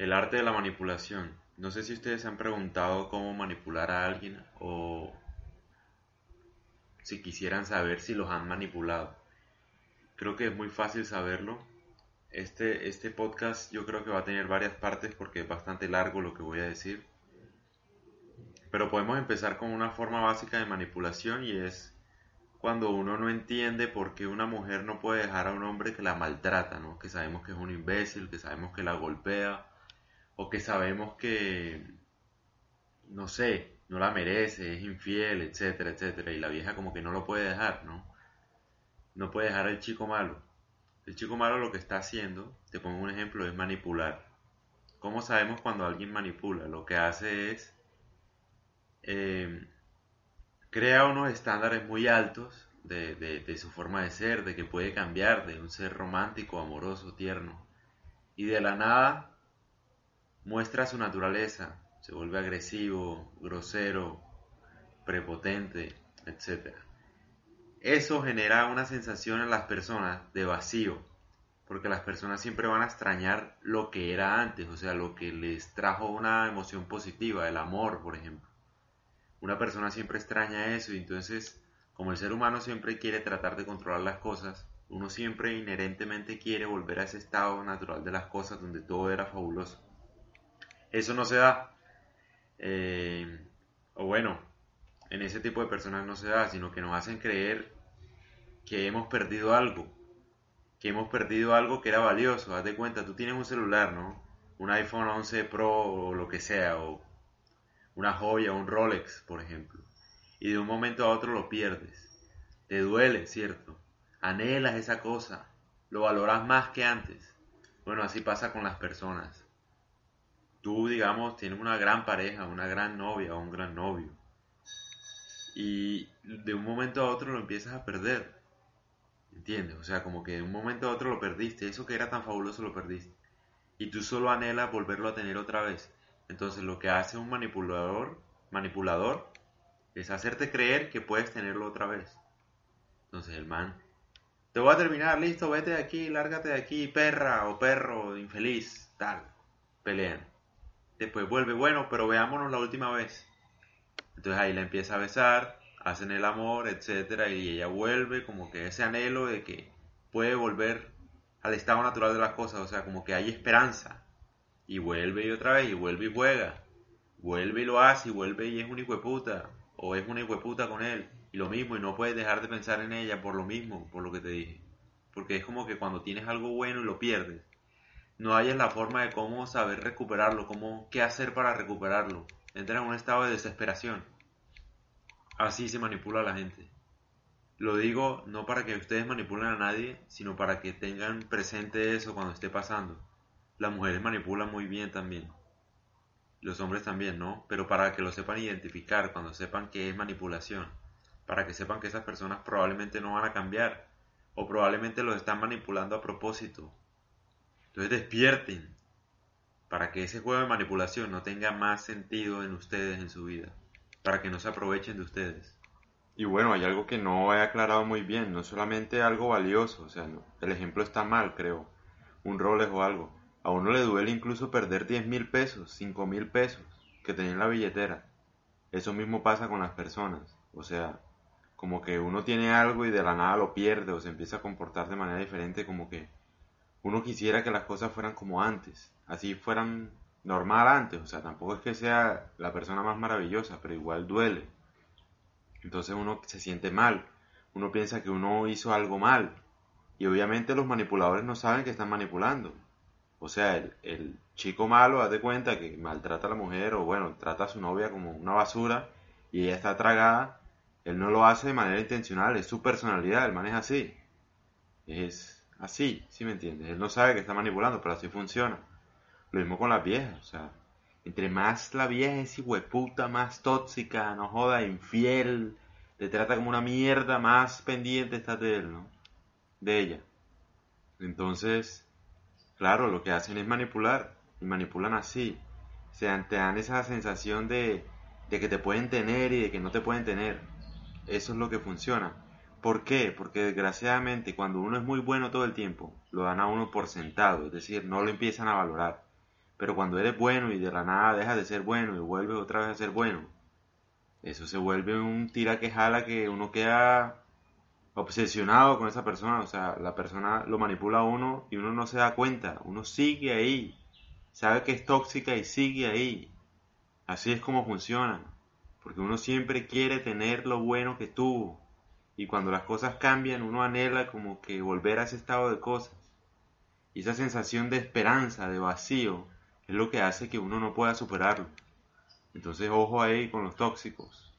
El arte de la manipulación. No sé si ustedes se han preguntado cómo manipular a alguien o si quisieran saber si los han manipulado. Creo que es muy fácil saberlo. Este, este podcast yo creo que va a tener varias partes porque es bastante largo lo que voy a decir. Pero podemos empezar con una forma básica de manipulación y es cuando uno no entiende por qué una mujer no puede dejar a un hombre que la maltrata, ¿no? Que sabemos que es un imbécil, que sabemos que la golpea, o que sabemos que, no sé, no la merece, es infiel, etcétera, etcétera, y la vieja como que no lo puede dejar, ¿no? No puede dejar al chico malo. El chico malo lo que está haciendo, te pongo un ejemplo, es manipular. ¿Cómo sabemos cuando alguien manipula? Lo que hace es... Eh, crea unos estándares muy altos de, su forma de ser, de que puede cambiar de un ser romántico, amoroso, tierno. Y de la nada muestra su naturaleza, se vuelve agresivo, grosero, prepotente, etc. Eso genera una sensación en las personas de vacío, porque las personas siempre van a extrañar lo que era antes, o sea, lo que les trajo una emoción positiva, el amor, por ejemplo una persona siempre extraña eso y entonces como el ser humano siempre quiere tratar de controlar las cosas, uno siempre inherentemente quiere volver a ese estado natural de las cosas donde todo era fabuloso. Eso no se da. Eh, o bueno, en ese tipo de personas no se da, sino que nos hacen creer que hemos perdido algo, que hemos perdido algo que era valioso. Haz de cuenta, tú tienes un celular, ¿no? Un iPhone 11 Pro o lo que sea, o una joya, un Rolex, por ejemplo, y de un momento a otro lo pierdes. Te duele, ¿cierto? Anhelas esa cosa, lo valoras más que antes. Bueno, así pasa con las personas. Tú, digamos, tienes una gran pareja, una gran novia o un gran novio. Y de un momento a otro lo empiezas a perder. ¿Entiendes? O sea, como que de un momento a otro lo perdiste. Eso que era tan fabuloso lo perdiste. Y tú solo anhelas volverlo a tener otra vez. Entonces lo que hace un manipulador, manipulador es hacerte creer que puedes tenerlo otra vez. Entonces el man, te voy a terminar, listo, vete de aquí, lárgate de aquí, perra o perro, infeliz, tal. Pelean. Después vuelve, bueno, pero veámonos la última vez. Entonces ahí la empieza a besar, hacen el amor, etcétera, y ella vuelve como que ese anhelo de que puede volver al estado natural de las cosas, o sea, como que hay esperanza y vuelve y otra vez, y vuelve y juega. Vuelve y lo hace, y vuelve y es un hijo de puta. O es una hijo de puta con él. Y lo mismo, y no puedes dejar de pensar en ella por lo mismo, por lo que te dije. Porque es como que cuando tienes algo bueno y lo pierdes, no hayas la forma de cómo saber recuperarlo, cómo, qué hacer para recuperarlo. Entras en un estado de desesperación. Así se manipula a la gente. Lo digo no para que ustedes manipulen a nadie, sino para que tengan presente eso cuando esté pasando las mujeres manipulan muy bien también. Los hombres también, ¿no? Pero para que lo sepan identificar, cuando sepan que es manipulación, para que sepan que esas personas probablemente no van a cambiar o probablemente los están manipulando a propósito. Entonces despierten para que ese juego de manipulación no tenga más sentido en ustedes en su vida, para que no se aprovechen de ustedes. Y bueno, hay algo que no he aclarado muy bien, no solamente algo valioso, o sea, el ejemplo está mal, creo, un Rolex o algo. A uno le duele incluso perder 10 mil pesos, 5 mil pesos que tenía en la billetera. Eso mismo pasa con las personas. O sea, como que uno tiene algo y de la nada lo pierde o se empieza a comportar de manera diferente, como que uno quisiera que las cosas fueran como antes, así fueran normal antes. O sea, tampoco es que sea la persona más maravillosa, pero igual duele. Entonces uno se siente mal, uno piensa que uno hizo algo mal. Y obviamente los manipuladores no saben que están manipulando. O sea, el, chico malo, haz cuenta que maltrata a la mujer o bueno, trata a su novia como una basura y ella está tragada, él no lo hace de manera intencional, es su personalidad, el man es así. Es así, ¿sí me entiendes? Él no sabe que está manipulando, pero así funciona. Lo mismo con las viejas, o sea, entre más la vieja es hueputa, más tóxica, no joda, infiel, te trata como una mierda, más pendiente está de él, ¿no? De ella. Entonces, Claro, lo que hacen es manipular, y manipulan así. O sea, te dan esa sensación de que te pueden tener y de que no te pueden tener. Eso es lo que funciona. ¿Por qué? Porque desgraciadamente cuando uno es muy bueno todo el tiempo, lo dan a uno por sentado, es decir, no lo empiezan a valorar. Pero cuando eres bueno y de la nada dejas de ser bueno y vuelves otra vez a ser bueno, eso se vuelve un tira que jala que uno queda obsesionado con esa persona. O sea, la persona lo manipula a uno y uno no se da cuenta. Uno sigue ahí. Sabe que es tóxica y sigue ahí. Así es como funciona. Porque uno siempre quiere tener lo bueno que tuvo. Y cuando las cosas cambian, uno anhela como que volver a ese estado de cosas. Y esa sensación de esperanza, de vacío, es lo que hace que uno no pueda superarlo. Entonces, ojo ahí con los tóxicos.